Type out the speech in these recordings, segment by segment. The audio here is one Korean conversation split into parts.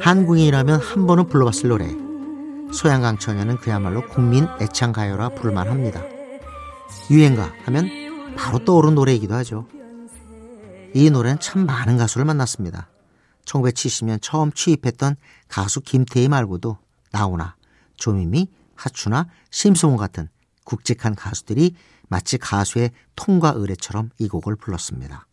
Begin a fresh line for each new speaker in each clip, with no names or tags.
한국인이라면 한 번은 불러봤을 노래. 소양강 처녀는 그야말로 국민 애창 가요라 부를만 합니다. 유행가 하면 바로 떠오른 노래이기도 하죠. 이 노래는 참 많은 가수를 만났습니다. 1970년 처음 취입했던 가수 김태희 말고도 나훈아, 조미미, 하추나 심수봉 같은 굵직한 가수들이 마치 가수의 통과 의례처럼 이 곡을 불렀습니다.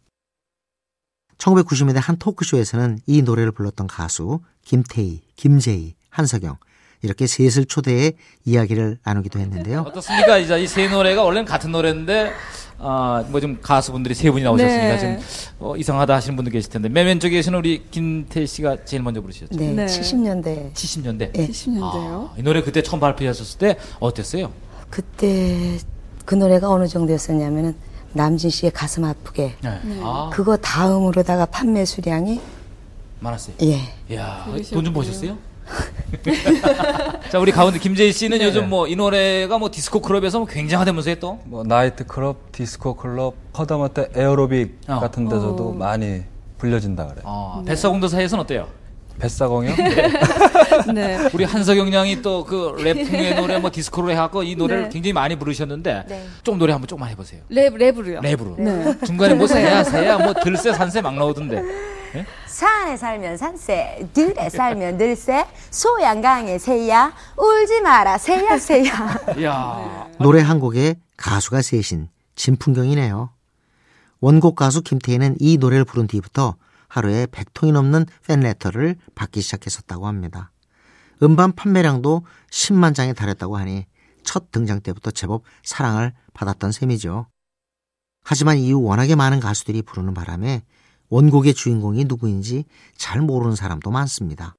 1990년대 한 토크쇼에서는 이 노래를 불렀던 가수 김태희, 김재희, 한석영 이렇게 셋을 초대해 이야기를 나누기도 했는데요.
어떻습니까? 이제 이 세 노래가 원래는 같은 노래인데 아, 뭐 좀 가수분들이 세 분이 나오셨으니까
네.
좀 어, 이상하다 하시는 분도 계실 텐데 맨 왼쪽에 계시는 우리 김태희 씨가 제일 먼저 부르셨죠.
네,
네.
70년대.
70년대.
네.
70년대요.
아, 이 노래 그때 처음 발표하셨을 때 어땠어요?
그때 그 노래가 어느 정도였었냐면은 남진 씨의 가슴 아프게
네. 아,
그거 다음으로다가 판매 수량이
많았어요.
예
이야,
그러셨군요.
돈좀 버셨어요? 자, 우리 가운데 김태희 씨는
네.
요즘 뭐 이 노래가 뭐 디스코 클럽에서 뭐 굉장하다면서요 또?
뭐 나이트 클럽, 디스코 클럽, 허다못해 에어로빅
어.
같은 데서도 많이 불려진다 그래. 요
어, 뱃사공도 사이에서는 어때요?
뱃사공이요?
네.
우리 한석영 양이 또 그 랩풍의 노래 뭐 디스코로 해갖고 이 노래를
네.
굉장히 많이 부르셨는데
네.
좀 노래 한번 조금만 해보세요.
랩, 랩으로요.
랩으로.
네.
중간에 뭐 새야 새야 뭐 들새 산새 막 나오던데.
산에 살면 산새, 들에 살면 들새, 소양강의 새야, 울지 마라 새야 새야.
이야.
노래 한 곡에 가수가 셋인 진풍경이네요. 원곡 가수 김태희는 이 노래를 부른 뒤부터 하루에 100통이 넘는 팬레터를 받기 시작했었다고 합니다. 음반 판매량도 10만 장에 달했다고 하니 첫 등장 때부터 제법 사랑을 받았던 셈이죠. 하지만 이후 워낙에 많은 가수들이 부르는 바람에 원곡의 주인공이 누구인지 잘 모르는 사람도 많습니다.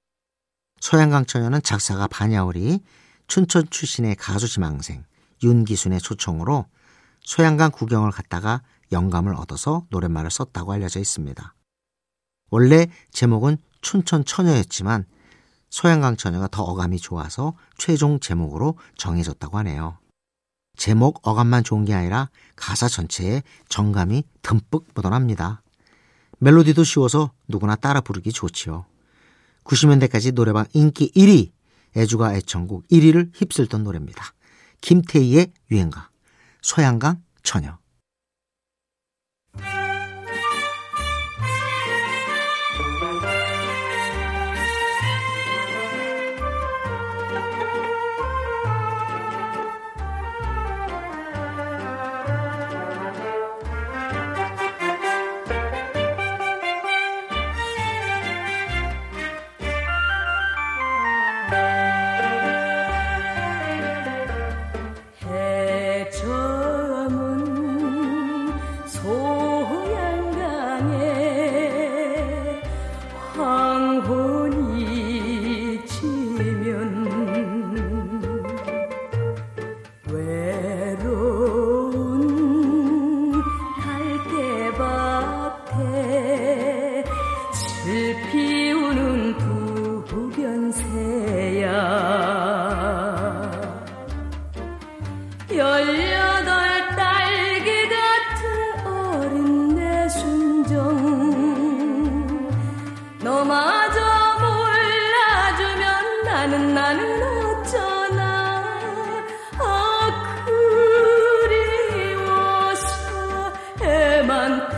소양강 처녀는 작사가 반야울이 춘천 출신의 가수 지망생 윤기순의 초청으로 소양강 구경을 갔다가 영감을 얻어서 노랫말을 썼다고 알려져 있습니다. 원래 제목은 춘천 처녀였지만 소양강 처녀가 더 어감이 좋아서 최종 제목으로 정해졌다고 하네요. 제목 어감만 좋은 게 아니라 가사 전체에 정감이 듬뿍 묻어납니다. 멜로디도 쉬워서 누구나 따라 부르기 좋지요. 90년대까지 노래방 인기 1위, 애주가 애청곡 1위를 휩쓸던 노래입니다. 김태희의 유행가, 소양강 처녀.
열여덟 딸기 같은 어린 내 순정 너마저 몰라주면 나는 나는 어쩌나. 아 그리워서 애만